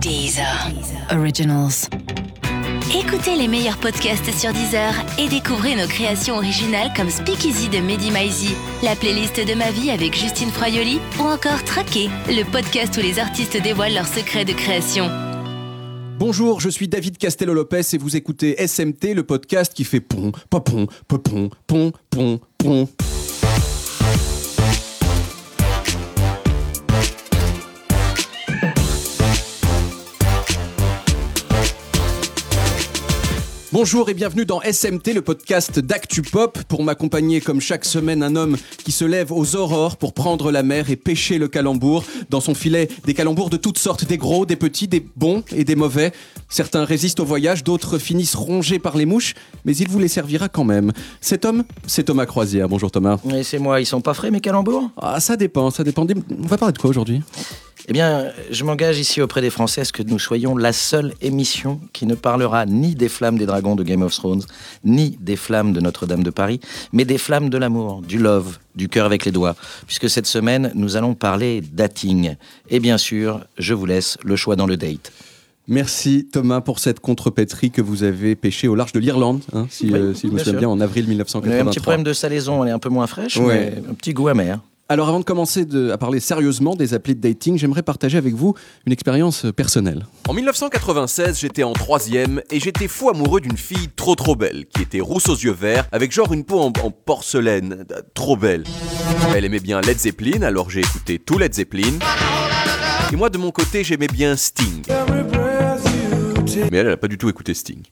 Deezer. Originals. Écoutez les meilleurs podcasts sur Deezer et découvrez nos créations originales comme Speakeasy de Mehdi la playlist de ma vie avec Justine Froyoli ou encore Traqué, le podcast où les artistes dévoilent leurs secrets de création. Bonjour, je suis David Castello-Lopez et vous écoutez SMT, le podcast qui fait pont, popon, popon, pon, pon, pon. Bonjour et bienvenue dans SMT, le podcast d'Actu Pop. Pour m'accompagner comme chaque semaine, un homme qui se lève aux aurores pour prendre la mer et pêcher le calembour. Dans son filet, des calembours de toutes sortes, des gros, des petits, des bons et des mauvais. Certains résistent au voyage, d'autres finissent rongés par les mouches, mais il vous les servira quand même. Cet homme, c'est Thomas Croisière. Bonjour Thomas. Et c'est moi, ils sont pas frais mes calembours? Ah, ça dépend, ça dépend. On va parler de quoi aujourd'hui? Eh bien, je m'engage ici auprès des Français à ce que nous soyons la seule émission qui ne parlera ni des flammes des dragons de Game of Thrones, ni des flammes de Notre-Dame de Paris, mais des flammes de l'amour, du love, du cœur avec les doigts. Puisque cette semaine, nous allons parler dating. Et bien sûr, je vous laisse le choix dans le date. Merci Thomas pour cette contrepétrie que vous avez pêchée au large de l'Irlande, hein, si, Oui, euh, si je me bien souviens bien, en avril On a 1983. un petit problème de salaison, elle est un peu moins fraîche, Ouais. mais un petit goût amer. Alors avant de commencer à parler sérieusement des applis de dating, j'aimerais partager avec vous une expérience euh, personnelle. En 1996, j'étais en troisième et j'étais fou amoureux d'une fille trop trop belle, qui était rousse aux yeux verts, avec genre une peau en, en porcelaine, euh, trop belle. Elle aimait bien Led Zeppelin, alors j'ai écouté tout Led Zeppelin. Et moi de mon côté, j'aimais bien Sting. Mais elle, elle pas du tout écouté Sting.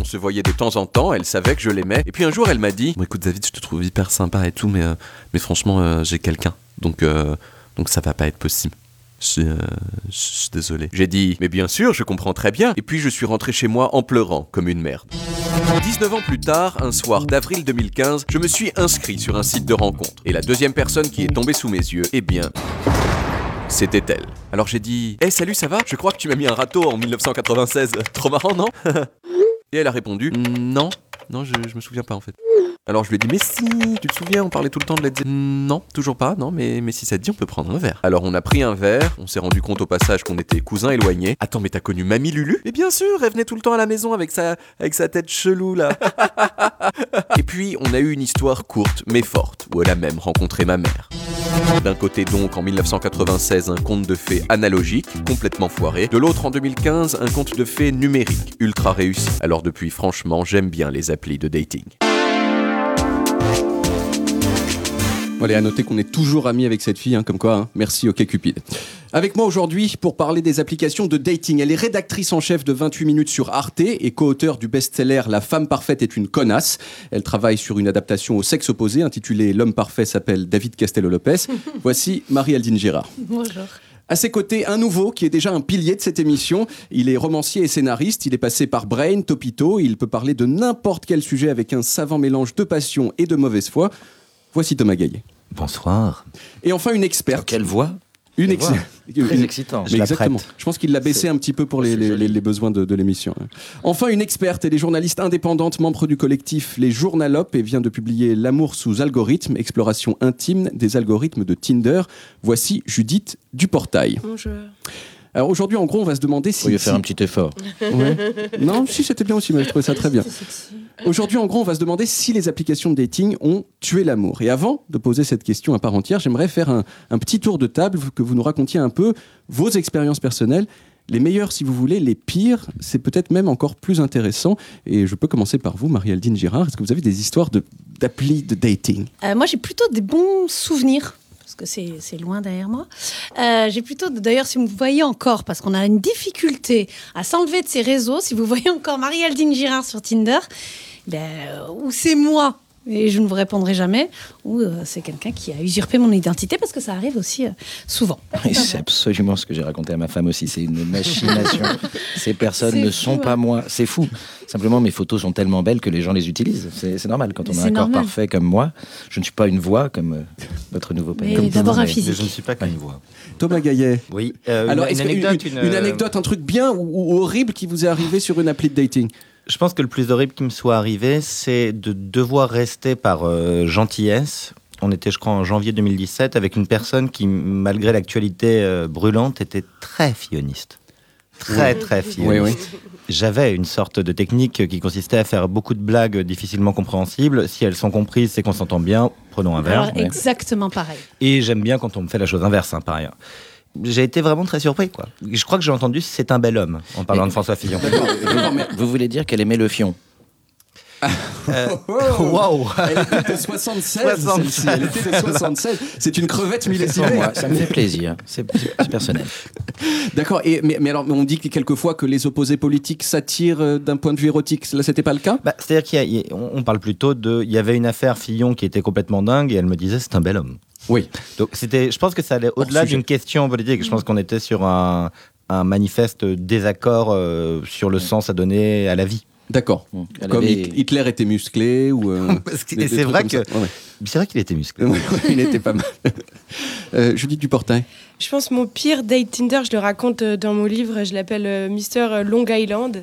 On se voyait de temps en temps, elle savait que je l'aimais. Et puis un jour, elle m'a dit Bon, écoute David, je te trouve hyper sympa et tout, mais, euh, mais franchement, euh, j'ai quelqu'un. Donc, euh, donc ça va pas être possible. Je euh, je suis désolé. J'ai dit, mais bien sûr, je comprends très bien. Et puis je suis rentré chez moi en pleurant, comme une merde. 19 ans plus tard, un soir d'avril 2015, je me suis inscrit sur un site de rencontre. Et la deuxième personne qui est tombée sous mes yeux, eh bien, c'était elle. Alors j'ai dit, hé salut, ça va? Je crois que tu m'as mis un râteau en 1996. Trop marrant, non? Et elle a répondu, Non, non, je, je me souviens pas en fait. Alors je lui ai dit, mais si, tu te souviens, on parlait tout le temps de Led Zeppelin. Non, toujours pas, non, mais, mais si ça te dit, on peut prendre un verre. Alors on a pris un verre, on s'est rendu compte au passage qu'on était cousins éloignés. Attends, mais t'as connu Mamie Lulu? Mais bien sûr, elle venait tout le temps à la maison avec sa, avec sa tête chelou là. Et puis, on a eu une histoire courte mais forte, où elle a même rencontré ma mère. D'un côté donc, en 1996, un conte de fées analogique, complètement foiré. De l'autre, en 2015, un conte de fées numérique, ultra réussi. Alors depuis, franchement, j'aime bien les applis de dating. Voilà, à noter qu'on est toujours amis avec cette fille, hein, comme quoi, hein. merci OK Cupid. Avec moi aujourd'hui pour parler des applications de dating. Elle est rédactrice en chef de 28 minutes sur Arte et co-auteur du best-seller La femme parfaite est une connasse. Elle travaille sur une adaptation au sexe opposé intitulée L'homme parfait s'appelle David Castello-Lopez. Voici Marie-Aldine Girard. Bonjour. À ses côtés, un nouveau qui est déjà un pilier de cette émission. Il est romancier et scénariste. Il est passé par Brain, Topito. Il peut parler de n'importe quel sujet avec un savant mélange de passion et de mauvaise foi. Voici Thomas Gaillet. Bonsoir. Et enfin, une experte. Quelle voix Une ex- Très excitant. Mais exactement. Je pense qu'il l'a baissé un petit peu pour les, c'est les- joli. les- les besoins de, de l'émission. Enfin, une experte. Elle est journaliste indépendante, membre du collectif Les Journalopes et vient de publier L'amour sous algorithme, exploration intime des algorithmes de Tinder. Voici Judith Duportail. Bonjour. Alors aujourd'hui, en gros, on va se demander si. Faut lui faire un petit effort. Ouais. Non, si c'était bien aussi, mais je trouvais ça très bien. Aujourd'hui, en gros, on va se demander si les applications de dating ont tué l'amour. Et avant de poser cette question à part entière, j'aimerais faire un, un petit tour de table, que vous nous racontiez un peu vos expériences personnelles. Les meilleures, si vous voulez, les pires, c'est peut-être même encore plus intéressant. Et je peux commencer par vous, Marie-Aldine Girard. Est-ce que vous avez des histoires de- d'applis de, dating? Euh, moi, j'ai plutôt des bons souvenirs. Parce que c'est loin derrière moi. Euh, j'ai plutôt, d'ailleurs, si vous voyez encore, parce qu'on a une difficulté à s'enlever de ces réseaux, si vous voyez encore Marie-Aldine Girard sur Tinder, ben, euh, ou c'est moi et je ne vous répondrai jamais, ou euh, c'est quelqu'un qui a usurpé mon identité, parce que ça arrive aussi euh, souvent. Et c'est absolument ce que j'ai raconté à ma femme aussi. C'est une machination. Ces personnes ne fou, sont hein. pas moi. C'est fou. Simplement, mes photos sont tellement belles que les gens les utilisent. C'est normal. Quand on a un corps parfait comme moi, je ne suis pas une voix comme euh, votre nouveau père. D'abord un physique. Mais je ne suis pas qu'une voix. Thomas Gaillet. Oui. euh, Alors, une, est-ce une anecdote, une, une, une anecdote, un truc bien ou, ou horrible qui vous est arrivé sur une appli de dating? Je pense que le plus horrible qui me soit arrivé, c'est de devoir rester par euh, gentillesse. On était, je crois, en janvier 2017 avec une personne qui, malgré l'actualité euh, brûlante, était très filloniste. très très. Oui, oui. J'avais une sorte de technique qui consistait à faire beaucoup de blagues difficilement compréhensibles. Si elles sont comprises, c'est qu'on s'entend bien. Prenons un verre. Alors, exactement pareil. Et j'aime bien quand on me fait la chose inverse, hein, par ailleurs. J'ai été vraiment très surpris, quoi. Je crois que j'ai entendu c'est un bel homme en parlant Mais- de François Fillon. Vous voulez dire qu'elle aimait le fion? Euh, Waouh Elle était de 76, celle-ci. Elle était de 76. C'est une crevette millésimée. ça me fait plaisir. C'est personnel. D'accord. Mais, mais alors, on dit que quelquefois que les opposés politiques s'attirent euh, d'un point de vue érotique. Là, c'était pas le cas? Bah, C'est-à-dire qu'il y a- il y a- on on parle plutôt de. Il y avait une affaire Fillon qui était complètement dingue et elle me disait c'est un bel homme. Oui. Donc c'était, je pense que ça allait au-delà d'une question politique. Je pense qu'on était sur un, un manifeste désaccord euh, sur le sens à donner à la vie. D'accord. Elle Comme avait- Hitler était musclé ou. euh, et c'est vrai que. Ouais, c'est vrai qu'il était musclé. il était pas mal. Euh, Judith Duportin. Je pense mon pire date Tinder, je le raconte euh, dans mon livre, je l'appelle Mister Long Island.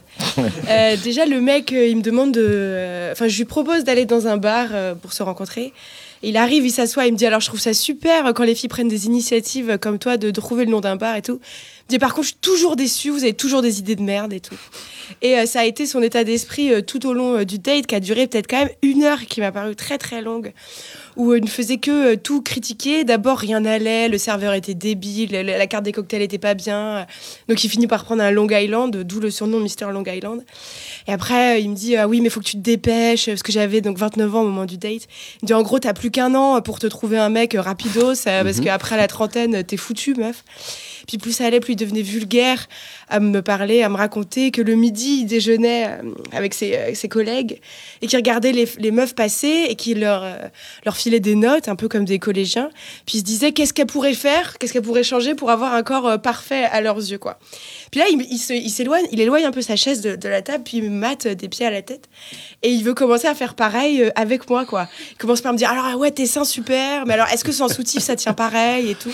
Euh, déjà, le mec, il me demande de. Enfin, je lui propose d'aller dans un bar pour se rencontrer. Et il arrive, il s'assoit, il me dit Alors, je trouve ça super quand les filles prennent des initiatives comme toi de trouver le nom d'un bar et tout. Dit Par contre, je suis toujours déçue, vous avez toujours des idées de merde et tout. Et euh, ça a été son état d'esprit euh, tout au long euh, du date qui a duré peut-être quand même une heure, qui m'a paru très très longue où il ne faisait que tout critiquer. D'abord, rien n'allait, le serveur était débile, la, la carte des cocktails était pas bien. Donc, il finit par prendre un Long Island, d'où le surnom Mister Long Island. Et après, il me dit ah oui, mais faut que tu te dépêches, parce que j'avais donc 29 ans au moment du date. Il me dit en gros, t'as plus qu'un an pour te trouver un mec rapidos, euh, parce qu'après la trentaine, t'es foutu, meuf. Puis plus ça allait, plus il devenait vulgaire à me parler, à me raconter que le midi, il déjeunait euh, avec ses, avec ses collègues et qu'il regardait les, meufs passer et qu'il leur, euh, leur filait des notes, un peu comme des collégiens. Puis il se disait qu'est-ce qu'elle pourrait faire, qu'est-ce qu'elle pourrait changer pour avoir un corps euh, parfait à leurs yeux, quoi? Puis là, il, s'éloigne, il éloigne un peu sa chaise de, la table, puis il me mate euh, des pieds à la tête. Et il veut commencer à faire pareil euh, avec moi, quoi. Il commence par me dire alors, ouais, tes seins super, mais alors est-ce que sans soutif ça tient pareil et tout?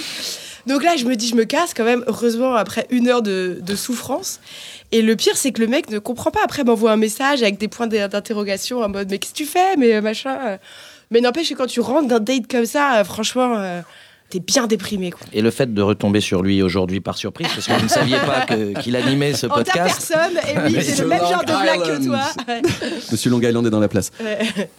Donc là, je me dis, je me casse quand même, heureusement, après une heure de, de souffrance. Et le pire, c'est que le mec ne comprend pas. Après, il m'envoie un message avec des points d'interrogation en mode, mais qu'est-ce que tu fais Mais euh, machin. euh. Mais n'empêche que quand tu rentres d'un date comme ça, euh, franchement, euh, t'es bien déprimé, quoi. Et le fait de retomber sur lui aujourd'hui par surprise, parce que vous ne saviez pas qu'il animait ce En ta podcast. personne, et oui, c'est le même Long genre de blague que Island. toi. Ouais. Monsieur Long Island est dans la place. Ouais.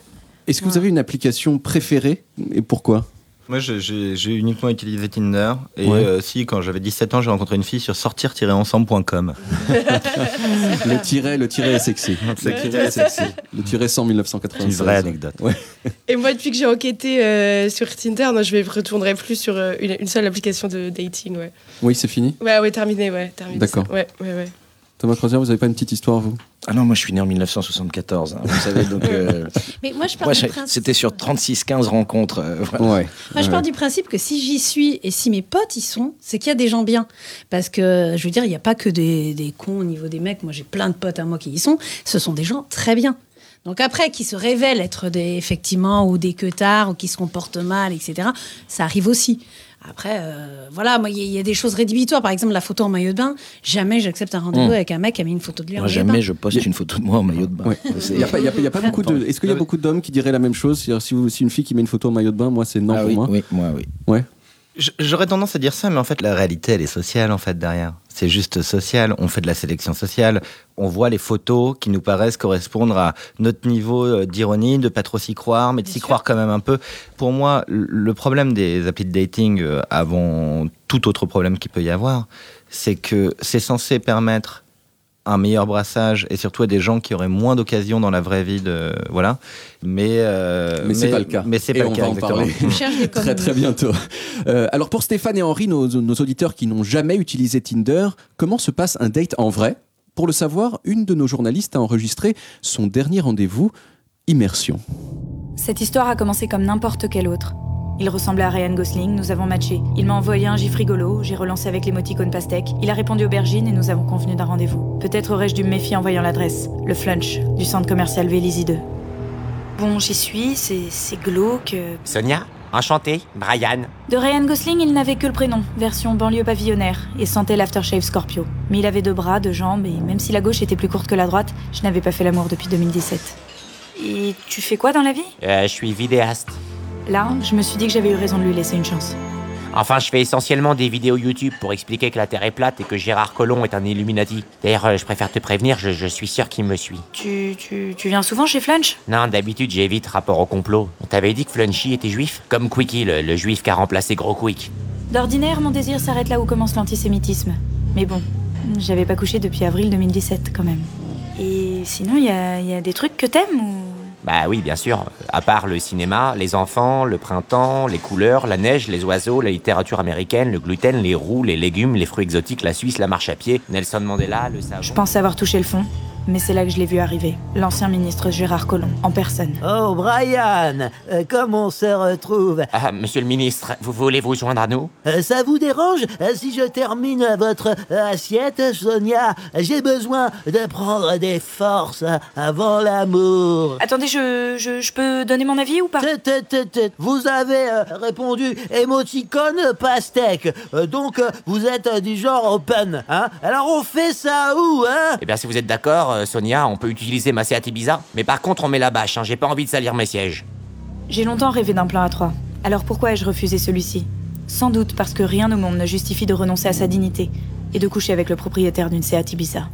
Est-ce que vous avez une application préférée et pourquoi? Moi, j'ai uniquement utilisé Tinder. Et Ouais. euh, si, quand j'avais 17 ans, j'ai rencontré une fille sur sortir-ensemble.com. Le tiret, le tiret est sexy. Le tiret est sexy. Le tiret 100 C'est 1996. une vraie anecdote. Et moi, depuis que j'ai enquêté euh, sur Tinder, non, je ne retournerai plus sur euh, une, une seule application de dating, ouais. Oui, c'est fini? Ouais, ouais, terminé, ouais. terminé, D'accord. Ouais, ouais, ouais. Thomas Crozier, vous n'avez pas une petite histoire, vous? Ah non, moi je suis né en 1974, hein, vous savez, donc euh, Mais moi, je pars moi, du principe- c'était sur 36-15 rencontres. euh, voilà. Ouais. Moi, je Ouais. pars du principe que si j'y suis et si mes potes y sont, c'est qu'il y a des gens bien. Parce que, je veux dire, il n'y a pas que des, des cons au niveau des mecs. Moi, j'ai plein de potes à moi qui y sont. Ce sont des gens très bien. Donc après, qui se révèlent être des, effectivement, ou des queutards, ou qui se comportent mal, etc., ça arrive aussi. Après, euh, voilà, moi, il y, a- il y a des choses rédhibitoires. Par exemple, la photo en maillot de bain. Jamais j'accepte un rendez-vous Mm. avec un mec qui a mis une photo de lui en maillot de jamais bain. je poste une photo de moi en maillot de bain. Ouais. Il n'y a pas, il y a pas- il y a pas beaucoup de. Est-ce qu'il y a beaucoup d'hommes qui diraient la même chose? C'est-à-dire, si, vous- si une fille qui met une photo en maillot de bain, moi, c'est non Ah pour oui, moi. oui, moi oui. Ouais. J'aurais tendance à dire ça, mais en fait, la réalité, elle est sociale, en fait, derrière. C'est juste social. On fait de la sélection sociale. On voit les photos qui nous paraissent correspondre à notre niveau euh, d'ironie, de pas trop s'y croire, mais de s'y croire quand même un peu. Pour moi, le problème des applis de dating, euh, avant tout autre problème qu'il peut y avoir, c'est que c'est censé permettre un meilleur brassage et surtout à des gens qui auraient moins d'occasions dans la vraie vie de voilà mais euh, Mais c'est pas le cas. mais c'est Et pas on le cas va en parler. Très très bientôt. Euh, alors pour Stéphane et Henri, nos, nos auditeurs qui n'ont jamais utilisé Tinder, comment se passe un date en vrai? Pour le savoir, une de nos journalistes a enregistré son dernier rendez-vous, Immersion. Cette histoire a commencé comme n'importe quelle autre. Il ressemblait à Ryan Gosling, nous avons matché. Il m'a envoyé un gif rigolo, j'ai relancé avec l'émoticône pastèque. Il a répondu aubergine et nous avons convenu d'un rendez-vous. Peut-être aurais-je dû me méfier en voyant l'adresse. Le flunch, du centre commercial Vélizy 2. Bon, j'y suis, c'est c'est glauque. euh. Sonia, enchanté, Brian. De Ryan Gosling, il n'avait que le prénom, version banlieue pavillonnaire, et sentait l'aftershave Scorpio. Mais il avait deux bras, deux jambes, et même si la gauche était plus courte que la droite, je n'avais pas fait l'amour depuis 2017. Et tu fais quoi dans la vie? Euh, je suis vidéaste. Là, je me suis dit que j'avais eu raison de lui laisser une chance. Enfin, je fais essentiellement des vidéos YouTube pour expliquer que la Terre est plate et que Gérard Collomb est un Illuminati. D'ailleurs, euh, je préfère te prévenir, je, je suis sûr qu'il me suit. Tu, tu, tu viens souvent chez Flunch? Non, d'habitude, j'évite rapport au complot. On t'avait dit que Flunchy était juif? Comme Quickie, le, le juif qui a remplacé Gros Quick. D'ordinaire, mon désir s'arrête là où commence l'antisémitisme. Mais bon, j'avais pas couché depuis avril 2017 quand même. Et sinon, il y a, y a des trucs que t'aimes ou... Bah oui, bien sûr. À part le cinéma, les enfants, le printemps, les couleurs, la neige, les oiseaux, la littérature américaine, le gluten, les roux, les légumes, les fruits exotiques, la Suisse, la marche à pied, Nelson Mandela, le savon. Je pensais avoir touché le fond, mais c'est là que je l'ai vu arriver. L'ancien ministre Gérard Collomb, en personne. Oh, Brian, euh, comment on se retrouve? Ah, monsieur le ministre, vous voulez vous joindre à nous? Euh, Ça vous dérange? Euh, si je termine votre euh, assiette, Sonia J'ai besoin de prendre des forces avant l'amour. Attendez, je, je, je peux donner mon avis ou pas? Tut, tut, tut, tut. Vous avez répondu émoticône pastèque, donc vous êtes du genre open, hein? Alors on fait ça où, hein? Eh bien, si vous êtes d'accord, euh, Sonia, on peut utiliser ma Seat Ibiza, mais par contre, on met la bâche, hein, j'ai pas envie de salir mes sièges. J'ai longtemps rêvé d'un plan à trois. Alors pourquoi ai-je refusé celui-ci? Sans doute parce que rien au monde ne justifie de renoncer à sa dignité et de coucher avec le propriétaire d'une Seat Ibiza.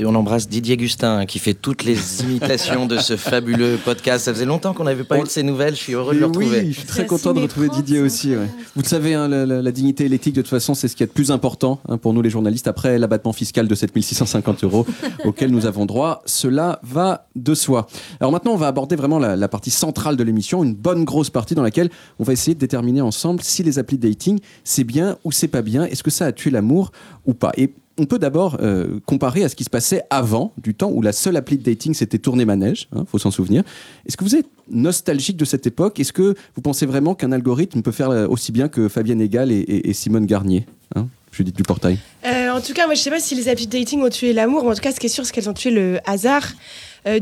Et on embrasse Didier Gustin qui fait toutes les imitations de ce fabuleux podcast. Ça faisait longtemps qu'on n'avait pas eu de ces nouvelles. Je suis heureux de le retrouver. Oui, je suis très content de retrouver Didier aussi. ouais. Vous le savez, hein, la, la- la dignité et l'éthique, de toute façon, c'est ce qui est le plus important hein, pour nous les journalistes. Après l'abattement fiscal de 7650 euros auquel nous avons droit, cela va de soi. Alors maintenant, on va aborder vraiment la, la partie centrale de l'émission, une bonne grosse partie dans laquelle on va essayer de déterminer ensemble si les applis de dating, c'est bien ou c'est pas bien. Est-ce que ça a tué l'amour ou pas? Et on peut d'abord euh, comparer à ce qui se passait avant, du temps où la seule appli de dating c'était tourner manège, hein, faut s'en souvenir. Est-ce que vous êtes nostalgique de cette époque? Est-ce que vous pensez vraiment qu'un algorithme peut faire euh, aussi bien que Fabienne Egal et, Simone Garnier hein Judith Duportail? Euh, en tout cas, moi, je sais pas si les applis de dating ont tué l'amour, mais en tout cas, ce qui est sûr, c'est qu'elles ont tué le hasard.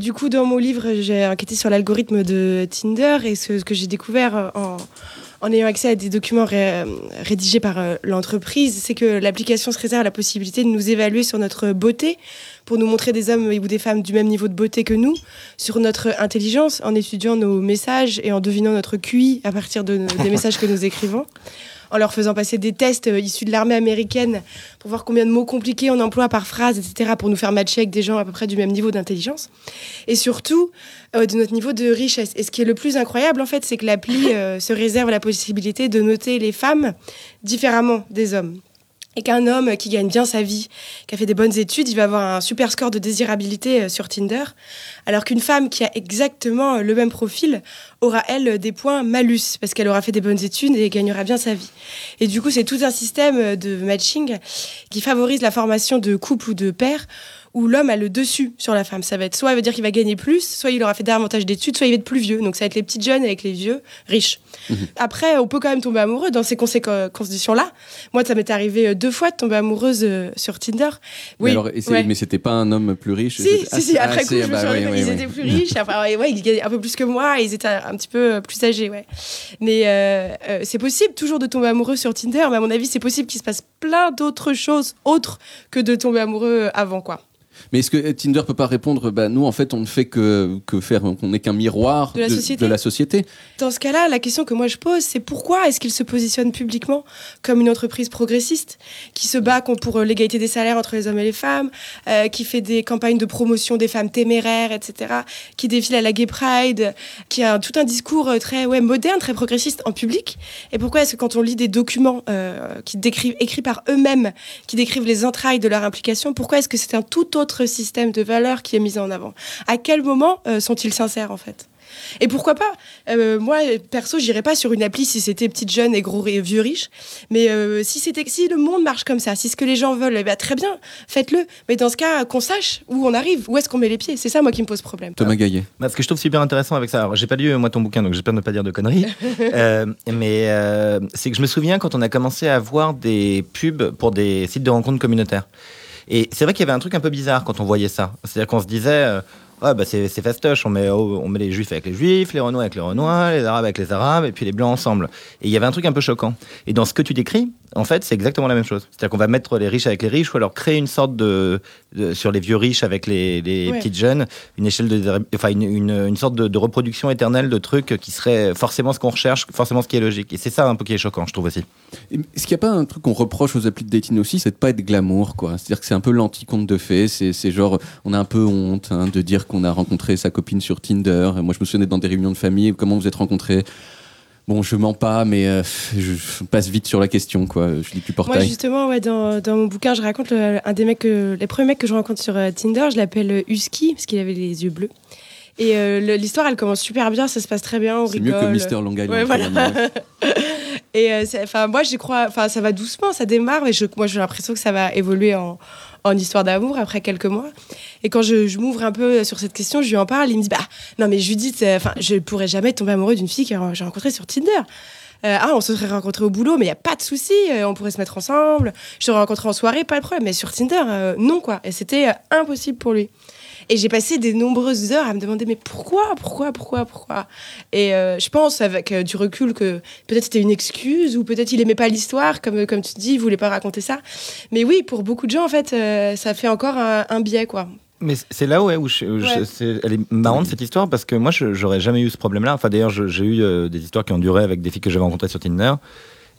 Du coup, dans mon livre, j'ai enquêté sur l'algorithme de Tinder et ce, que j'ai découvert en, en ayant accès à des documents ré- rédigés par euh, l'entreprise, c'est que l'application se réserve la possibilité de nous évaluer sur notre beauté pour nous montrer des hommes ou des femmes du même niveau de beauté que nous, sur notre intelligence en étudiant nos messages et en devinant notre QI à partir de, des messages que nous écrivons en leur faisant passer des tests euh, issus de l'armée américaine pour voir combien de mots compliqués on emploie par phrase, etc., pour nous faire matcher avec des gens à peu près du même niveau d'intelligence. Et surtout, euh, de notre niveau de richesse. Et ce qui est le plus incroyable, en fait, c'est que l'appli euh, se réserve la possibilité de noter les femmes différemment des hommes. Et qu'un homme qui gagne bien sa vie, qui a fait des bonnes études, il va avoir un super score de désirabilité euh, sur Tinder, alors qu'une femme qui a exactement euh, le même profil aura, elle, des points malus, parce qu'elle aura fait des bonnes études et gagnera bien sa vie. Et du coup, c'est tout un système euh, de matching qui favorise la formation de couple ou de père où l'homme a le dessus sur la femme. Ça va être soit il veut dire qu'il va gagner plus, soit il aura fait davantage d'études, soit il va être plus vieux. Donc ça va être les petites jeunes avec les vieux riches. Après, on peut quand même tomber amoureux dans ces conditions-là. Moi, ça m'est arrivé euh, deux fois de tomber amoureuse euh, sur Tinder. mais alors, ouais. mais c'était pas un homme plus riche Si, Ah, si, après ah, coup, me suis oui, oui, oui. étaient plus riches. Ouais, ils gagnaient un peu plus que moi, et ils étaient un petit peu euh, plus âgés, ouais. Mais euh, c'est possible toujours de tomber amoureux sur Tinder, mais à mon avis, c'est possible qu'il se passe plein d'autres choses autres que de tomber amoureux avant, quoi. Mais est-ce que Tinder peut pas répondre bah, Nous, en fait, on ne fait que, que faire, qu'on n'est qu'un miroir De la société. de la société. Dans ce cas-là, la question que moi je pose, c'est pourquoi est-ce qu'il se positionne publiquement comme une entreprise progressiste qui se bat pour euh, l'égalité des salaires entre les hommes et les femmes, euh, qui fait des campagnes de promotion des femmes téméraires, etc., qui défile à la Gay Pride, qui a tout un discours euh, très ouais, moderne, très progressiste en public? Et pourquoi est-ce que quand on lit des documents euh, qui décrivent, écrits par eux-mêmes, qui décrivent les entrailles de leur implication, pourquoi est-ce que c'est un tout autre système de valeurs qui est mis en avant À quel moment euh, sont-ils sincères en fait? Et pourquoi pas? Euh, Moi, perso, j'irais pas sur une appli si c'était petite jeune et gros et vieux riche. Mais euh, si c'était, si le monde marche comme ça, si ce que les gens veulent, eh ben, très bien, faites-le. Mais dans ce cas, qu'on sache où on arrive, où est-ce qu'on met les pieds. C'est ça, moi, qui me pose problème. Thomas Gaillet. Bah, ce que je trouve super intéressant avec ça, alors j'ai pas lu moi ton bouquin, donc j'espère ne pas dire de conneries, Euh, mais euh, c'est que je me souviens quand on a commencé à voir des pubs pour des sites de rencontres communautaires. Et c'est vrai qu'il y avait un truc un peu bizarre quand on voyait ça. C'est-à-dire qu'on se disait, euh, bah c'est c'est fastoche. On met, oh, on met les juifs avec les juifs, les renois avec les renois, les arabes avec les arabes, et puis les blancs ensemble. Et il y avait un truc un peu choquant. Et dans ce que tu décris, en fait, c'est exactement la même chose. C'est-à-dire qu'on va mettre les riches avec les riches, ou alors créer une sorte de, de- sur les vieux riches avec les, les Ouais. petites jeunes, une échelle de, enfin une, une, une sorte de, de reproduction éternelle de trucs qui serait forcément ce qu'on recherche, forcément ce qui est logique. Et c'est ça un peu qui est choquant, je trouve aussi. Est-ce qu'il n'y a pas un truc qu'on reproche aux applis de dating aussi, c'est de pas être glamour, quoi? C'est-à-dire que c'est un peu l'anti-conte de fait. C'est c'est genre, on a un peu honte hein, de dire qu'on a rencontré sa copine sur Tinder. Moi, je me souviens d'être dans des réunions de famille. Comment vous êtes rencontrés? Bon, je mens pas, mais euh, je, je passe vite sur la question, quoi. Je du Moi, portail. justement, ouais, dans, dans mon bouquin, je raconte le- un des mecs, que- les premiers mecs que je rencontre sur euh, Tinder, je l'appelle euh, Husky, parce qu'il avait les yeux bleus. Et euh, l'histoire, elle commence super bien, ça se passe très bien, on C'est mieux que Mister Long Island. Ouais, voilà. Et euh, enfin, moi, j'y crois. Enfin, ça va doucement, ça démarre, mais je, moi, j'ai l'impression que ça va évoluer en, histoire d'amour après quelques mois. Et quand je, m'ouvre un peu sur cette question, je lui en parle. Il me dit, bah, non, mais Judith, euh, enfin, je pourrais jamais tomber amoureux d'une fille que j'ai rencontrée sur Tinder. Euh, ah, on se serait rencontrés au boulot, mais il y a pas de souci, on pourrait se mettre ensemble. Je t'aurais rencontré en soirée, pas de problème. Mais sur Tinder, non, quoi. Et c'était impossible pour lui. Et j'ai passé des nombreuses heures à me demander mais pourquoi, pourquoi, pourquoi, pourquoi? Et euh, je pense avec euh, du recul que peut-être c'était une excuse ou peut-être il aimait pas l'histoire, comme, comme tu dis, il voulait pas raconter ça. Mais oui, pour beaucoup de gens, en fait, euh, ça fait encore un, un biais, quoi. Mais c'est là ouais, où, je, Ouais. c'est- elle est marrante cette histoire parce que moi j'aurais jamais eu ce problème-là. Enfin d'ailleurs j'ai eu euh, des histoires qui ont duré avec des filles que j'avais rencontrées sur Tinder.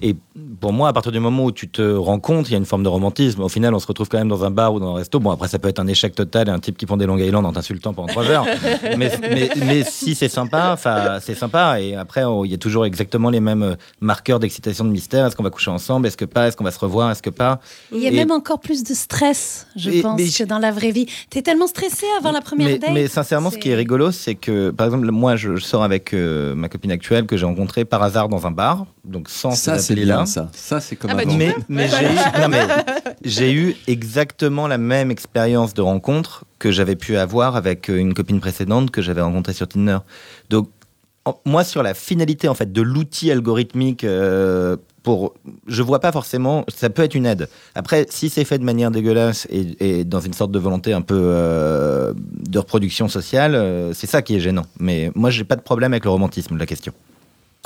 Et pour moi, à partir du moment où tu te rends compte, il y a une forme de romantisme. Au final, on se retrouve quand même dans un bar ou dans un resto. Bon, après, ça peut être un échec total et un type qui prend des Long Island en t'insultant pendant trois heures. mais, mais, mais si c'est sympa, enfin, c'est sympa. Et après, il y a toujours exactement les mêmes marqueurs d'excitation, de mystère. Est-ce qu'on va coucher ensemble? Est-ce que pas? Est-ce qu'on va se revoir? Est-ce que pas? Il y a Et- même encore plus de stress, je Et- pense, mais que dans la vraie vie. T'es tellement stressé avant la première mais, date. mais sincèrement, ce qui est rigolo, c'est que, par exemple, moi, je, je sors avec euh, ma copine actuelle que j'ai rencontrée par hasard dans un bar, donc sans Ça, ces c'est bien, ça. Ça, c'est comme Ah bah, Mais, mais j'ai eu, exactement la même expérience de rencontre que j'avais pu avoir avec euh, une copine précédente que j'avais rencontrée sur Tinder. Donc, en- moi, sur la finalité en fait de l'outil algorithmique, euh, pour, je vois pas forcément. Ça peut être une aide. Après, si c'est fait de manière dégueulasse et, et dans une sorte de volonté un peu euh, de reproduction sociale, euh, c'est ça qui est gênant. Mais moi, j'ai pas de problème avec le romantisme de la question.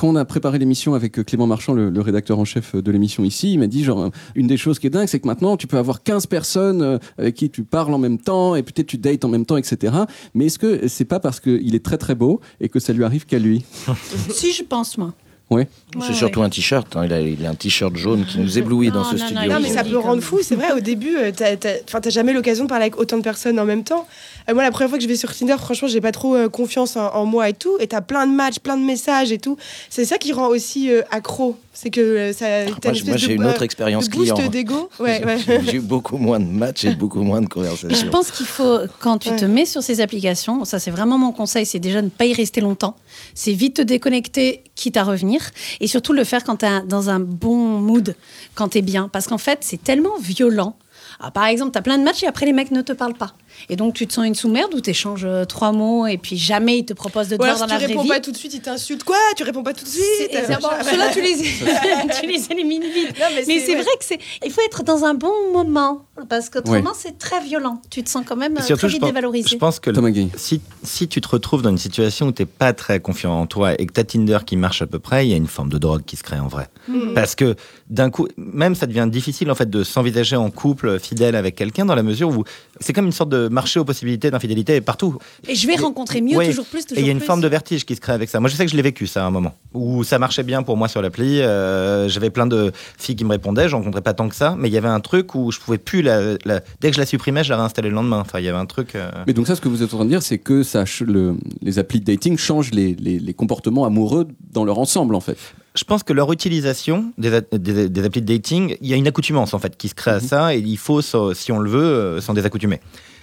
Quand on a préparé l'émission avec euh, Clément Marchand, le, le rédacteur en chef de l'émission ici, il m'a dit genre euh, une des choses qui est dingue, c'est que maintenant tu peux avoir 15 personnes euh, avec qui tu parles en même temps et peut-être tu dates en même temps, etc. Mais est-ce que c'est pas parce qu'il est très très beau et que ça lui arrive qu'à lui? Si, je pense, moi. Ouais. C'est surtout un t-shirt. hein. Il, a, il a un t-shirt jaune qui nous éblouit dans ce non, studio. Non, mais ça peut rendre fou, c'est vrai. Au début, euh, t'as jamais l'occasion de parler avec autant de personnes en même temps. Euh, moi, la première fois que je vais sur Tinder, franchement, j'ai pas trop euh, confiance en, en moi et tout. Et t'as plein de matchs, plein de messages et tout. C'est ça qui rend aussi euh, accro. C'est que euh, ça. t'as Moi, j'ai- moi, une autre expérience de boost client. d'ego. Ouais, ouais. J'ai eu beaucoup moins de matchs et beaucoup moins de Et je conversations. pense qu'il faut, quand tu te mets sur ces applications, ça c'est vraiment mon conseil, c'est déjà ne pas y rester longtemps. C'est vite te déconnecter, quitte à revenir. Et surtout le faire quand tu es dans un bon mood, quand tu es bien. Parce qu'en fait, c'est tellement violent. Ah, par exemple, tu as plein de matchs et après les mecs ne te parlent pas. Et donc tu te sens une sous-merde où tu échanges trois mots et puis jamais ils te proposent de te voir dans si la tu vraie réponds vie. pas tout de suite, ils t'insultent. Quoi? Tu réponds pas tout de suite? C'est- bon, Ceux-là, tu les, tu les élimines vite. Non, Mais c'est ouais. vrai que c'est. Il faut être dans un bon moment parce qu'autrement c'est très violent. Tu te sens quand même euh, surtout, très je vite pense, dévalorisé. je pense que si, si tu te retrouves dans une situation où tu n'es pas très confiant en toi et que tu as Tinder qui marche à peu près, il y a une forme de drogue qui se crée en vrai. Mhm. Parce que d'un coup, même ça devient difficile en fait de s'envisager en couple fidèle avec quelqu'un dans la mesure où c'est comme une sorte de marché aux possibilités d'infidélité partout. Et je vais rencontrer mieux, Ouais. toujours plus, toujours Et il y a une plus. forme de vertige qui se crée avec ça. Moi, je sais que je l'ai vécu ça à un moment où ça marchait bien pour moi sur l'appli. euh, J'avais plein de filles qui me répondaient, je rencontrais pas tant que ça, mais il y avait un truc où je pouvais plus la, la- dès que je la supprimais, je la réinstallais le lendemain. Enfin, il y avait un truc. euh, Mais donc ça, ce que vous êtes en train de dire, c'est que ça, ch- le- les applis de dating changent les, les- les comportements amoureux dans leur ensemble, en fait. Je pense que leur utilisation des, des, des applis de dating, il y a une accoutumance en fait qui se crée à ça et il faut, si on le veut, euh, s'en désaccoutumer.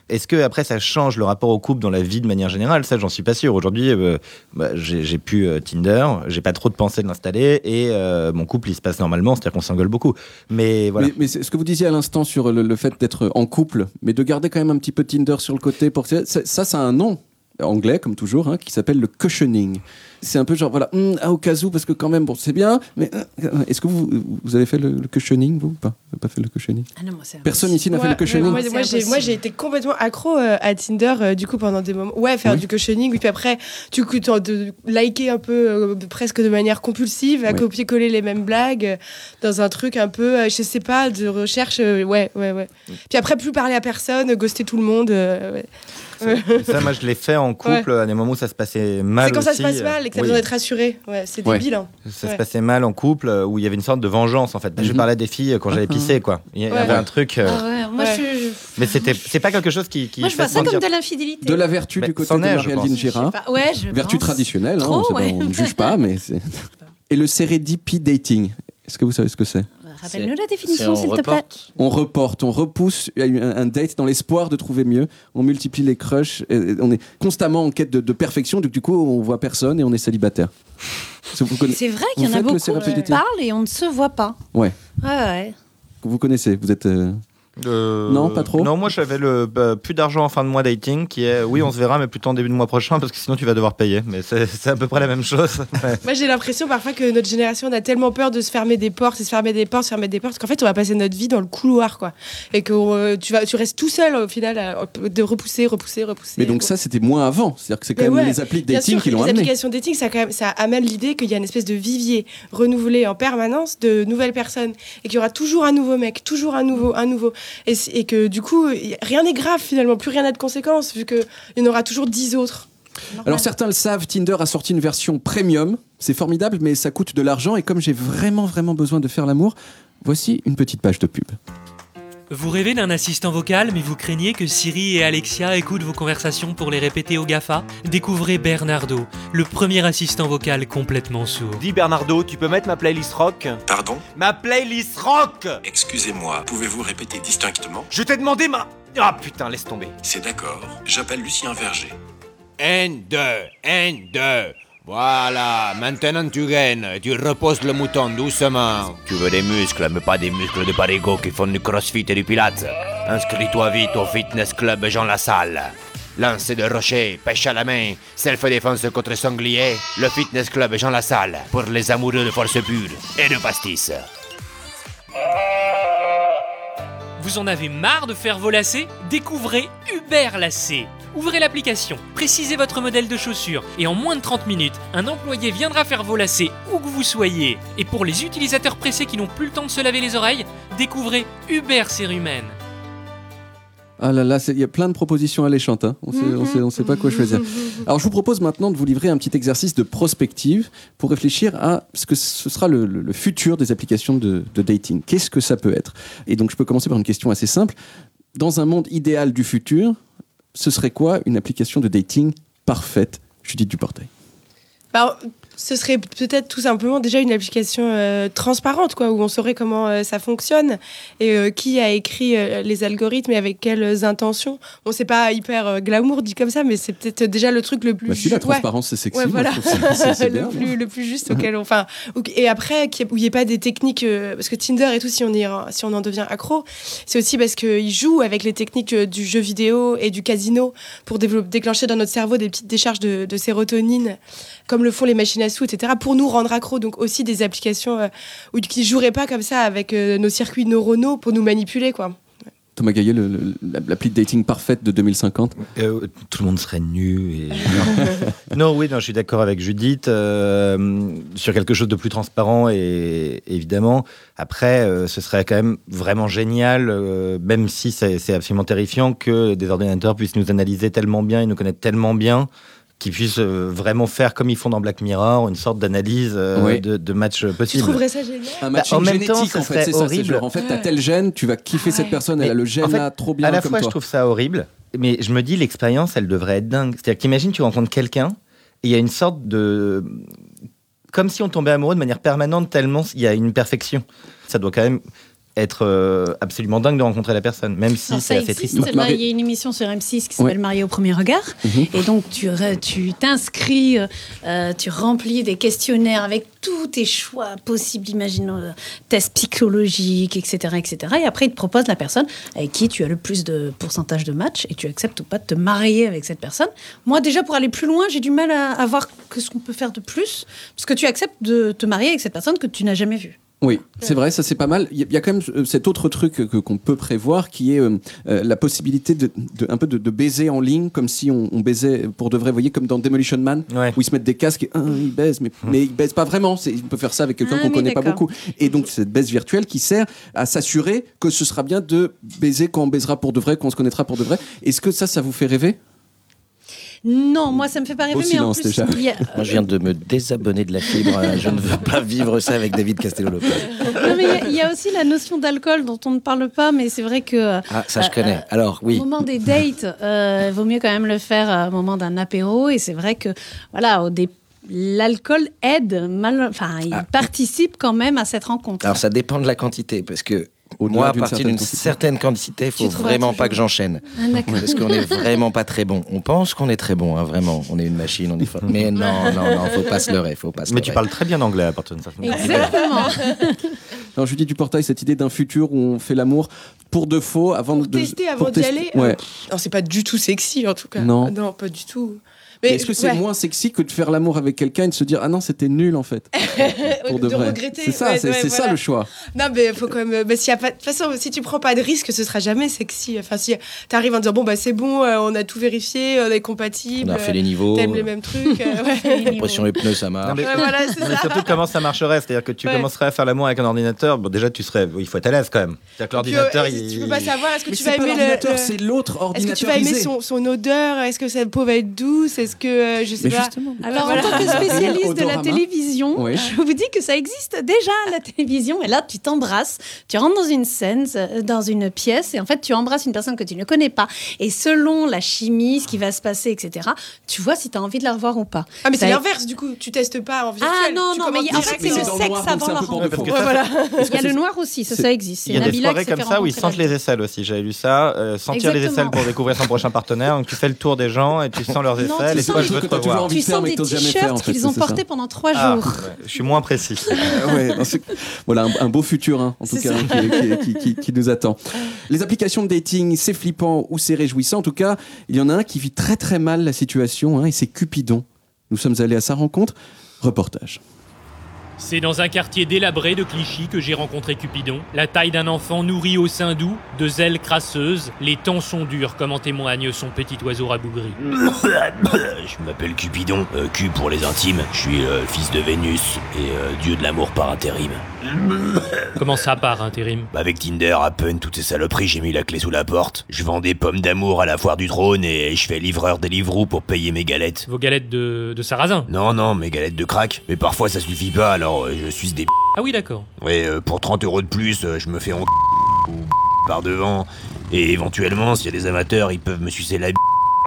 Est-ce que après ça change le rapport au couple dans la vie de manière générale? Ça, j'en suis pas sûr. Aujourd'hui, euh, bah, j'ai pu euh, Tinder, j'ai pas trop de pensée de l'installer et euh, mon couple il se passe normalement, c'est-à-dire qu'on s'engueule beaucoup. Mais voilà. Mais, ce que vous disiez à l'instant sur le, le fait d'être en couple, mais de garder quand même un petit peu Tinder sur le côté, pour ça, ça, ça a un nom anglais comme toujours, hein, qui s'appelle le cushioning. c'est un peu genre, voilà, ah, au cas où, parce que quand même, bon, c'est bien, mais euh, est-ce que vous, vous avez fait le, le cushioning, vous ou pas? Vous n'avez pas fait le cushioning? Ah non, moi, c'est Personne ici n'a fait le cushioning? Moi, j'ai, impossible. moi, j'ai été complètement accro euh, à Tinder euh, du coup pendant des moments. Ouais, faire Oui. du cushioning, puis après, du coup, de liker un peu euh, presque de manière compulsive, à Ouais. copier-coller les mêmes blagues euh, dans un truc un peu, euh, je sais pas, de recherche. euh, ouais, ouais, ouais. Puis après, plus parler à personne, ghoster tout le monde. Euh, ouais. Ça, moi, je l'ai fait en couple à des moments où ça se passait mal. C'est quand ça se passe mal et que t'as Oui. besoin d'être rassuré. Ouais, c'est Ouais. débile. hein. Ça Ouais. se passait mal en couple euh, où il y avait une sorte de vengeance en fait. Je Mhm. parlais des filles quand j'allais pisser quoi. Il y avait un truc. euh, Ah ouais, moi, Ouais. je, je- Mais c'était c'est pas quelque chose qui. qui moi, je vois ça comme de l'infidélité. De la vertu Mais du côté de pense. Girard. Vertu traditionnelle, hein, on, ne juge pas, mais c'est. Et le serendipity dating, est-ce que vous savez ce que c'est? Rappelle-nous la définition, on s'il te plaît. reporte. On reporte, on repousse un, date dans l'espoir de trouver mieux. On multiplie les crushs. et- on est constamment en quête de, de perfection. Donc, du coup, on voit personne et on est célibataire. C'est vrai qu'il y en a beaucoup qui parlent et on ne se voit pas. Ouais. Ouais, ouais. vous connaissez, vous êtes. euh, Euh, Non, pas trop Non, moi j'avais le bah, plus d'argent en fin de mois dating qui est oui, on se verra, mais plutôt en début de mois prochain parce que sinon tu vas devoir payer. Mais c'est à peu près la même chose. Ouais. Moi, j'ai l'impression parfois que notre génération on a tellement peur de se fermer des portes, et se fermer des portes, se fermer des portes, qu'en fait, on va passer notre vie dans le couloir, quoi. Et que euh, tu, vas, tu restes tout seul, au final, à- de repousser, repousser, repousser. Mais donc, ça, c'était moins avant. C'est-à-dire que c'est quand Mais même ouais, les applis de dating sûr, qui l'ont les amené. applications dating, ça, quand même, ça amène l'idée qu'il y a une espèce de vivier renouvelé en permanence de nouvelles personnes et qu'il y aura toujours un nouveau mec, toujours un nouveau, un nouveau. Et, que du coup, rien n'est grave finalement, plus rien n'a de conséquences vu qu'il y en aura toujours dix autres. Alors certains le savent, Tinder a sorti une version premium. C'est formidable, mais ça coûte de l'argent. Et comme j'ai vraiment, vraiment besoin de faire l'amour, voici une petite page de pub. Vous rêvez d'un assistant vocal, mais vous craignez que Siri et Alexia écoutent vos conversations pour les répéter au GAFA Découvrez Bernardo, le premier assistant vocal complètement sourd. Dis Bernardo, tu peux mettre ma playlist rock? Pardon? Ma playlist rock Excusez-moi, pouvez-vous répéter distinctement? Je t'ai demandé ma... Ah putain, laisse tomber. C'est d'accord. J'appelle Lucien Verger. N2, N2. Voilà, maintenant tu gagnes, tu reposes le mouton doucement. Tu veux des muscles, mais pas des muscles de parigo qui font du crossfit et du pilates. Inscris-toi vite au fitness club Jean Lassalle. Lancer de rocher, pêche à la main, self-défense contre sanglier, le fitness club Jean Lassalle, pour les amoureux de force pure et de pastis. Vous en avez marre de faire vos lacets? Découvrez Uber Lacets. Ouvrez l'application, précisez votre modèle de chaussures et en moins de 30 minutes, un employé viendra faire vos lacets où que vous soyez. Et pour les utilisateurs pressés qui n'ont plus le temps de se laver les oreilles, découvrez Uber Cérumen. Ah là là, il y a plein de propositions alléchantes. hein. On on sait, pas quoi choisir. Alors, je vous propose maintenant de vous livrer un petit exercice de prospective pour réfléchir à ce que ce sera le, le- le futur des applications de, de dating. Qu'est-ce que ça peut être? Et donc, je peux commencer par une question assez simple. Dans un monde idéal du futur, ce serait quoi une application de dating parfaite? Judith Duportail. Bah, ce serait peut-être tout simplement déjà une application euh, transparente, quoi, où on saurait comment euh, ça fonctionne et euh, qui a écrit les algorithmes et avec quelles intentions. Bon, c'est pas hyper glamour dit comme ça, mais c'est peut-être déjà le truc le plus. Bah, si, la transparence, c'est sexy, Ouais, voilà. ça- c'est- c'est le, bien, plus, le plus juste auquel on. Enfin, et après, où il n'y ait pas des techniques. parce que Tinder et tout, si on, y, si on en devient accro, c'est aussi parce qu'ils jouent avec les techniques du jeu vidéo et du casino pour déclencher dans notre cerveau des petites décharges de, de sérotonine, comme le font les machines à sous, etc., pour nous rendre accro. Donc aussi des applications euh, où, qui ne joueraient pas comme ça avec euh, nos circuits neuronaux pour nous manipuler, quoi. Thomas Gaillet, le- le- l'appli de dating parfaite de 2050 Euh, tout le monde serait nu. Et... non, oui, non, je suis d'accord avec Judith euh, sur quelque chose de plus transparent et évidemment. Après, euh, ce serait quand même vraiment génial, euh, même si c'est c'est absolument terrifiant que des ordinateurs puissent nous analyser tellement bien et nous connaître tellement bien qu'ils puissent euh, vraiment faire comme ils font dans Black Mirror, une sorte d'analyse euh, Oui. de, de match Tu possible. trouverais ça génial Un Bah, matching en même génétique, temps, en fait, c'est ça. C'est horrible. genre, en fait, t'as tel gène, tu vas kiffer cette personne, elle a le gène en fait, là, trop bien À la comme fois, toi. je trouve ça horrible, mais je me dis l'expérience, elle devrait être dingue. C'est-à-dire qu'imagine, tu rencontres quelqu'un et il y a une sorte de. Comme si on tombait amoureux de manière permanente, tellement il y a une perfection. Ça doit quand même être euh, absolument dingue de rencontrer la personne, même si c'est ça assez triste. il y a une émission sur M6 qui s'appelle Ouais. Marié au premier regard. Mhm. Et donc, tu t'inscris, euh, tu remplis des questionnaires avec tous tes choix possibles, imaginons, euh, tests psychologiques, etc., etc. Et après, ils te proposent la personne avec qui tu as le plus de pourcentage de match et tu acceptes ou pas de te marier avec cette personne. Moi, déjà, pour aller plus loin, j'ai du mal à, à voir que ce qu'on peut faire de plus, parce que tu acceptes de te marier avec cette personne que tu n'as jamais vue. Oui, c'est vrai, ça c'est pas mal. Il y, a- il y a quand même euh, cet autre truc que- qu'on peut prévoir qui est euh, euh, la possibilité de, de- un peu de, de baiser en ligne, comme si on, on baisait pour de vrai, vous voyez, comme dans Demolition Man, où ils se mettent des casques et ah, ils baisent, mais, mais ils baisent pas vraiment. C'est- On peut faire ça avec quelqu'un Ah qu'on connaît pas beaucoup. Et donc cette baisse virtuelle qui sert à s'assurer que ce sera bien de baiser quand on baisera pour de vrai, quand on se connaîtra pour de vrai. Est-ce que ça, ça vous fait rêver? Non, moi, ça me fait pas rêver, mais en silence, plus, déjà. il y a- Moi, je viens de me désabonner de la fibre. Euh, Je ne veux pas vivre ça avec David Castello-Lopez. Non, mais il y a- il y, a aussi la notion d'alcool dont on ne parle pas, mais c'est vrai que. Ah, ça, je euh, connais. Alors, oui. Au moment des dates, euh, il vaut mieux quand même le faire euh, au moment d'un apéro. Et c'est vrai que, voilà, au l'alcool aide, mal... enfin, il participe quand même à cette rencontre. Alors, ça dépend de la quantité, parce que moi, à partir d'une certaine quantité, il faut vraiment pas que j'enchaîne. Ah. Parce qu'on est vraiment pas très bon. On pense qu'on est très bon, hein, vraiment. On est une machine, on est fort. Mais non, non, non, faut pas se leurrer, faut pas se Mais tu parles très bien anglais à partir d'une certaine Exactement. Alors Judy Duportail, cette idée d'un futur où on fait l'amour pour de faux avant de Tester avant pour d'y aller. Ouais. euh, Non, c'est pas du tout sexy en tout cas. Non. Non, pas du tout. Mais Est-ce que c'est ouais. moins sexy que de faire l'amour avec quelqu'un et de se dire ah non c'était nul en fait pour de, de vrai regretter. C'est ça, ouais, c'est ouais, c'est ça le choix. Non, mais faut quand même. bah, s'il y a pas... De toute façon, si tu prends pas de risque, ce sera jamais sexy. Enfin, si t'arrives en disant bon, bah c'est bon, euh, on a tout vérifié, on est compatible. On a fait les niveaux. T'aimes les mêmes trucs. euh, ouais. Pression les pneus, ça marche. Non, mais- Ouais, voilà, c'est Mais ça. surtout comment ça marcherait, c'est-à-dire que tu Ouais. commencerais à faire l'amour avec un ordinateur, bon déjà tu serais, il faut être à l'aise quand même. C'est-à-dire que l'ordinateur, euh, il... Tu peux pas savoir, est-ce que Mais tu vas aimer l'ordinateur, c'est l'autre Est-ce que tu vas aimer son odeur Est-ce que sa peau va être douce Est-ce que. euh, je sais Mais pas. justement. Alors, Voilà. en tant que spécialiste de la télévision, Oui. je vous dis que ça existe déjà à la télévision. Et là, tu t'embrasses, tu rentres dans une scène, euh, dans une pièce, et en fait, tu embrasses une personne que tu ne connais pas. Et selon la chimie, ce qui va se passer, etc., tu vois si tu as envie de la revoir ou pas. Ah, mais c'est l'inverse du coup. Tu testes pas en virtuel. Ah non, tu non, mais en fait, c'est le sexe avant la rencontre. Il y a le noir aussi, ça, ça existe. Il y a des soirées comme ça où ils sentent les aisselles aussi. J'avais lu ça. sentir les aisselles pour découvrir son prochain partenaire. Donc tu fais le tour des gens et tu sens leurs aisselles tu sens les te que t'as toujours envie Tu de faire, sens mais que t'oses jamais faire, fait, qu'ils ont portés pendant trois Ah, jours. ouais, je suis moins précis. Ah ouais, non, c'est- voilà un, un beau futur hein, en tout cas ça. qui, qui- qui- qui nous attend. Les applications de dating, c'est flippant ou c'est réjouissant. En tout cas, il y en a un qui vit très très mal la situation hein, et c'est Cupidon. Nous sommes allés à sa rencontre. Reportage. C'est dans un quartier délabré de Clichy que j'ai rencontré Cupidon. La taille d'un enfant nourri au sein doux, deux ailes crasseuses, les temps sont durs comme en témoigne son petit oiseau rabougri. Je m'appelle Cupidon, euh, Q pour les intimes. Je suis euh, fils de Vénus et euh, dieu de l'amour par intérim. Comment ça par intérim? Bah, Avec Tinder, Appen, toutes ces saloperies, j'ai mis la clé sous la porte. Je vends des pommes d'amour à la foire du trône et je fais livreur Deliveroo pour payer mes galettes. Vos galettes de, de sarrasin? Non, non, mes galettes de crack. Mais parfois ça suffit pas, alors euh, je suis des Ah oui d'accord. Ouais, euh, pour 30 euros de plus, euh, je me fais en ou par devant. Et éventuellement, s'il y a des amateurs, ils peuvent me sucer la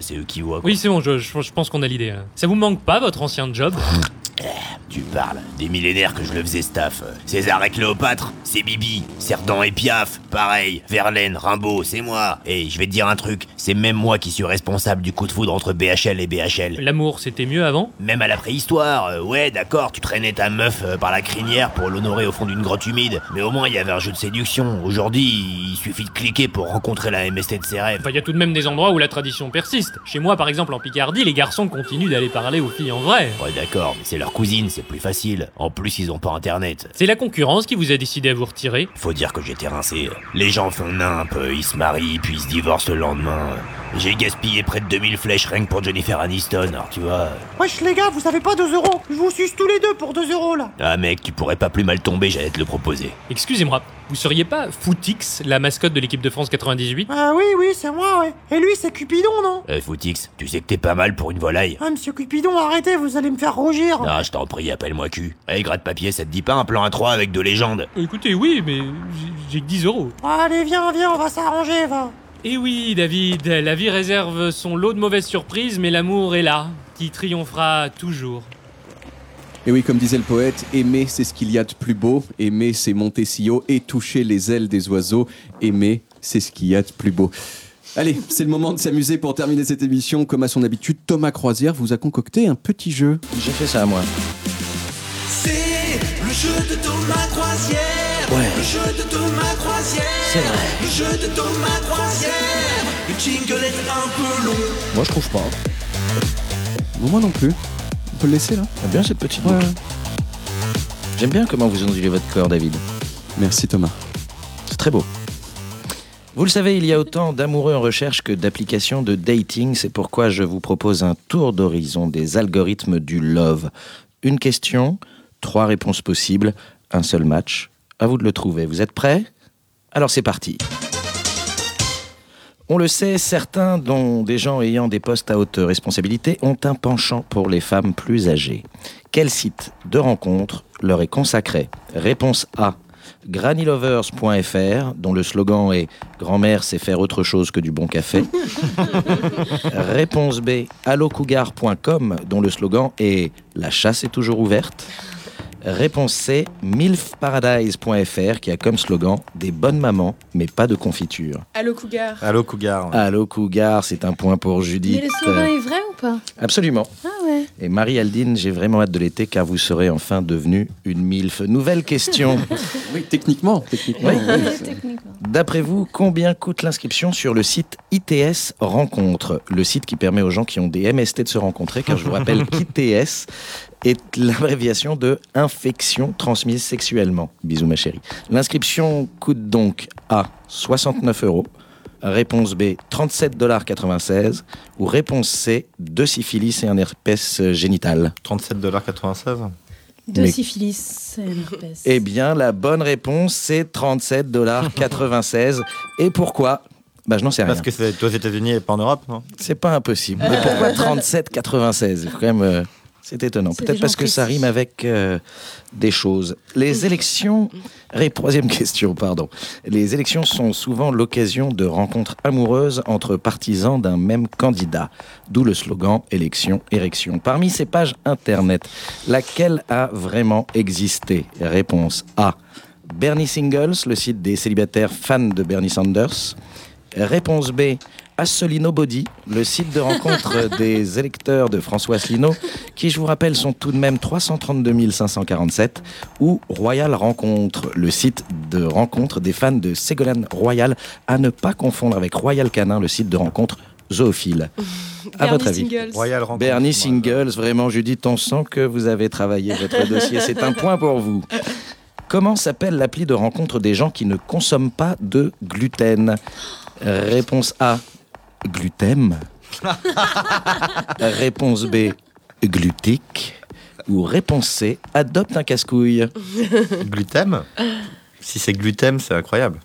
C'est eux qui voient. quoi. Oui c'est bon, je, je- je pense qu'on a l'idée. là. Ça vous manque pas votre ancien job Tu parles des millénaires que je le faisais staff. Euh, César et Cléopâtre, c'est Bibi. Cerdan et Piaf, pareil. Verlaine, Rimbaud, c'est moi. Et je vais te dire un truc, c'est même moi qui suis responsable du coup de foudre entre BHL et BHL. L'amour c'était mieux avant Même à la préhistoire, euh, ouais d'accord, tu traînais ta meuf euh, par la crinière pour l'honorer au fond d'une grotte humide, mais au moins il y avait un jeu de séduction. Aujourd'hui, il suffit de cliquer pour rencontrer la MST de ses rêves. Enfin, il y a tout de même des endroits où la tradition persiste. Chez moi, par exemple, en Picardie, les garçons continuent d'aller parler aux filles en vrai. Ouais d'accord, mais c'est leur cousine, c'est plus facile. En plus, ils ont pas internet. C'est la concurrence qui vous a décidé à vous retirer. Faut dire que j'étais rincé. Les gens font nimp, ils se marient, puis ils se divorcent le lendemain. J'ai gaspillé près de 2000 flèches rien que pour Jennifer Aniston, alors tu vois. Wesh les gars, vous avez pas 2 euros? Je vous suce tous les deux pour 2 euros là Ah mec, tu pourrais pas plus mal tomber, j'allais te le proposer. Excusez-moi, vous seriez pas Footix, la mascotte de l'équipe de France 98 Ah oui, oui, c'est moi, ouais. Et lui, c'est Cupidon, non? Euh, Footix, tu sais que t'es pas mal pour une volaille. Ah, monsieur Cupidon, arrêtez, vous allez me faire rougir Ah, je t'en prie, appelle-moi Q. Hey, gratte papier, ça te dit pas un plan à 3 avec deux légendes? Écoutez, oui, mais j'ai- j'ai que 10 euros. Allez, viens, viens, on va s'arranger, va Eh oui, David, la vie réserve son lot de mauvaises surprises, mais l'amour est là, qui triomphera toujours. Et oui, comme disait le poète, aimer c'est ce qu'il y a de plus beau, aimer c'est monter si haut et toucher les ailes des oiseaux, aimer c'est ce qu'il y a de plus beau. Allez, c'est le moment de s'amuser pour terminer cette émission. Comme à son habitude, Thomas Croisière vous a concocté un petit jeu. J'ai fait ça, moi. C'est le jeu de Thomas Croisière. Ouais. Le jeu de Thomas Croisière. C'est vrai. Le jeu de Thomas Croisière. Le jingle est un peu long. Moi, je trouve pas. Bon, moi non plus. On peut le laisser là J'aime bien cette petite boucle. J'aime bien comment vous ondulez votre corps, David. Merci Thomas. C'est très beau. Vous le savez, il y a autant d'amoureux en recherche que d'applications de dating. C'est pourquoi je vous propose un tour d'horizon des algorithmes du love. Une question, trois réponses possibles, un seul match. À vous de le trouver. Vous êtes prêts? Alors c'est parti. On le sait, certains, dont des gens ayant des postes à haute responsabilité, ont un penchant pour les femmes plus âgées. Quel site de rencontre leur est consacré Réponse A. Granilovers.fr, dont le slogan est Grand-mère sait faire autre chose que du bon café. Réponse B. allocougar.com, dont le slogan est La chasse est toujours ouverte. Réponse C. milfparadise.fr, qui a comme slogan Des bonnes mamans, mais pas de confiture. Allô Cougar. Allô Cougar. Allô Cougar, c'est un point pour Judith. Mais le slogan est vrai ou pas? Absolument. Ah ouais. Et Marie-Aldine, j'ai vraiment hâte de l'été car vous serez enfin devenue une MILF. Nouvelle question. Oui, techniquement. techniquement Oui. oui. D'après vous, combien coûte l'inscription sur le site ITS Rencontre? Le site qui permet aux gens qui ont des MST de se rencontrer, car je vous rappelle qu'ITS est l'abréviation de infection transmise sexuellement. Bisous ma chérie. L'inscription coûte donc A 69 euros. Réponse B 37,96$ ou réponse C 2 syphilis et un herpès génital. 37,96$. De Mais- syphilis, c'est un herpès. Eh bien, la bonne réponse, c'est 37,96$. Et pourquoi? Bah, Je n'en sais rien. Parce que c'est aux États-Unis et pas en Europe, non? C'est pas impossible. Mais pourquoi 37,96 Quand même, euh, c'est étonnant. Peut-être parce que ça rime avec euh, des choses. Les élections. Troisième question, pardon. Les élections sont souvent l'occasion de rencontres amoureuses entre partisans d'un même candidat. D'où le slogan élection, érection. Parmi ces pages internet, laquelle a vraiment existé? Réponse A. Bernie Singles, le site des célibataires fans de Bernie Sanders. Réponse B. Assolino Body, le site de rencontre des électeurs de François Asselineau, qui, je vous rappelle, sont tout de même 332 547. Ou Royal Rencontre, le site de rencontre des fans de Ségolène Royal, à ne pas confondre avec Royal Canin, le site de rencontre zoophile. À Bernie votre avis Singles. Royal Rencontre. Bernie Singles, vraiment, Judith, on sent que vous avez travaillé votre dossier. C'est un point pour vous. Comment s'appelle l'appli de rencontre des gens qui ne consomment pas de gluten? Réponse A, gluten. Réponse B, glutique. Ou réponse C, adopte un casse-couille. Gluten? Si c'est gluten, c'est incroyable.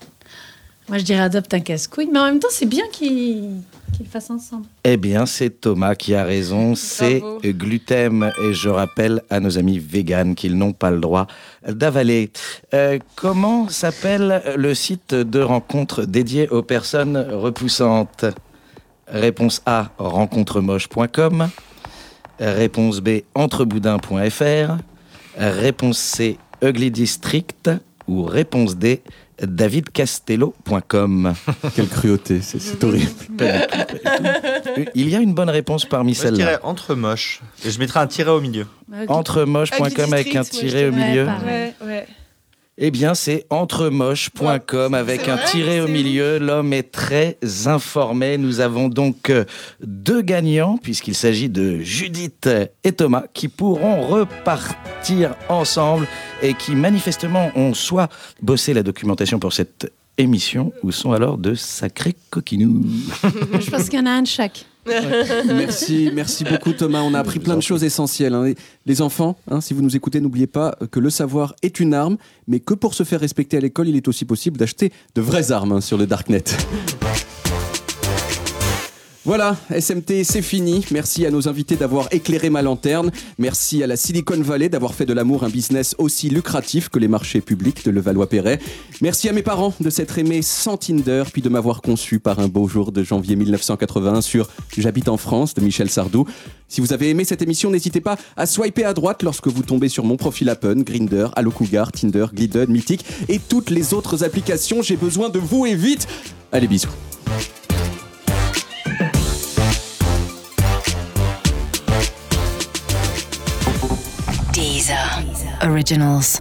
Moi, je dirais adopte un casse-couille, mais en même temps, c'est bien qu'ils le fassent ensemble. Eh bien, c'est Thomas qui a raison. C'est gluten. Et je rappelle à nos amis véganes qu'ils n'ont pas le droit d'avaler. Euh, comment s'appelle le site de rencontre dédié aux personnes repoussantes? Réponse A, rencontremoche.com. Réponse B, entreboudin.fr. Réponse C, Ugly District. Ou réponse D, davidcastello.com. Quelle cruauté, c'est c'est horrible. Il y a une bonne réponse parmi Moi, je celles-là. dirais entre moche. Et je mettrais un tiret au milieu. Entremoche.com avec un tiret au milieu. Ouais, ouais. Eh bien, c'est entremoche.com avec un tiret au milieu. L'homme est très informé. Nous avons donc euh, deux gagnants, puisqu'il s'agit de Judith et Thomas, qui pourront repartir ensemble et qui manifestement ont soit bossé la documentation pour cette émission, ou sont alors de sacrés coquinous. Je pense qu'il y en a un de chaque. Merci, merci beaucoup Thomas. On a appris plein de choses essentielles. hein. Les- Les enfants, hein, si vous nous écoutez, n'oubliez pas que le savoir est une arme, mais que pour se faire respecter à l'école, il est aussi possible d'acheter de vraies armes hein, sur le darknet. Voilà, SMT, c'est fini. Merci à nos invités d'avoir éclairé ma lanterne. Merci à la Silicon Valley d'avoir fait de l'amour un business aussi lucratif que les marchés publics de Levallois-Perret. Merci à mes parents de s'être aimés sans Tinder, puis de m'avoir conçu par un beau jour de janvier 1981 sur J'habite en France de Michel Sardou. Si vous avez aimé cette émission, n'hésitez pas à swiper à droite lorsque vous tombez sur mon profil Apple, Grinder, Allo Cougar, Tinder, Glidden, Mythic et toutes les autres applications. J'ai besoin de vous et vite. Allez, bisous. Originals.